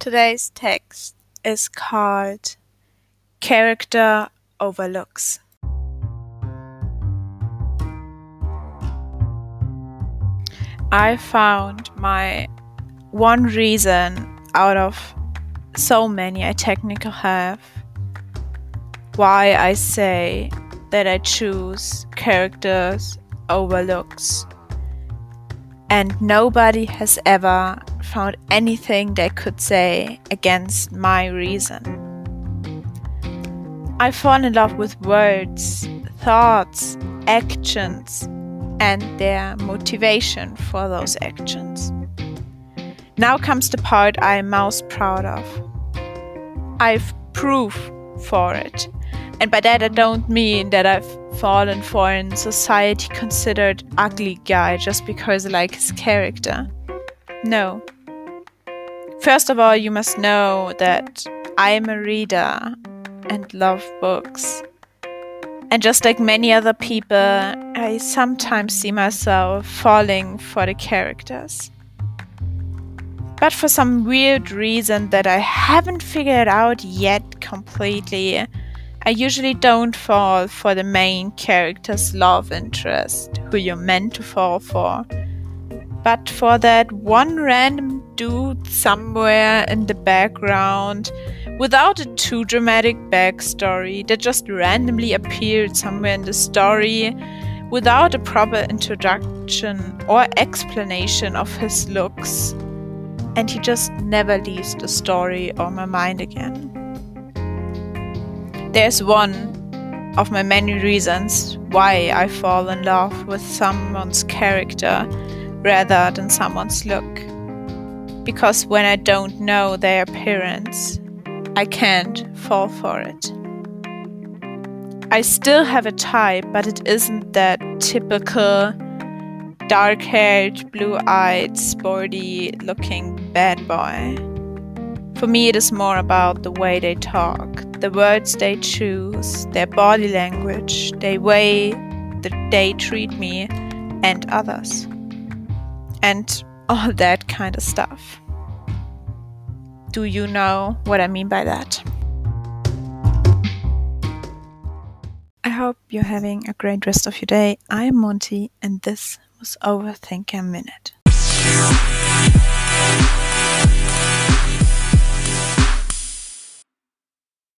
Today's text is called Character Overlooks. I found my one reason out of so many I technically have why I say that I choose characters over looks. And nobody has ever found anything they could say against my reason. I fall in love with words, thoughts, actions, and their motivation for those actions. Now comes the part I am most proud of. I've proof for it. And by that I don't mean that I've fallen for in society considered ugly guy just because I like his character. No. First of all, you must know that I am a reader and love books. And just like many other people, I sometimes see myself falling for the characters. But for some weird reason that I haven't figured out yet completely, I usually don't fall for the main character's love interest, who you're meant to fall for, but for that one random dude somewhere in the background without a too dramatic backstory that just randomly appeared somewhere in the story without a proper introduction or explanation of his looks. And he just never leaves the story or my mind again. There's one of my many reasons why I fall in love with someone's character rather than someone's look. Because when I don't know their appearance, I can't fall for it. I still have a type, but it isn't that typical dark haired, blue eyed, sporty looking bad boy. For me, it is more about the way they talk, the words they choose, their body language, the way that they treat me and others, and all that kind of stuff. Do you know what I mean by that? I hope you're having a great rest of your day. I'm Monty, and this was Overthinker Minute.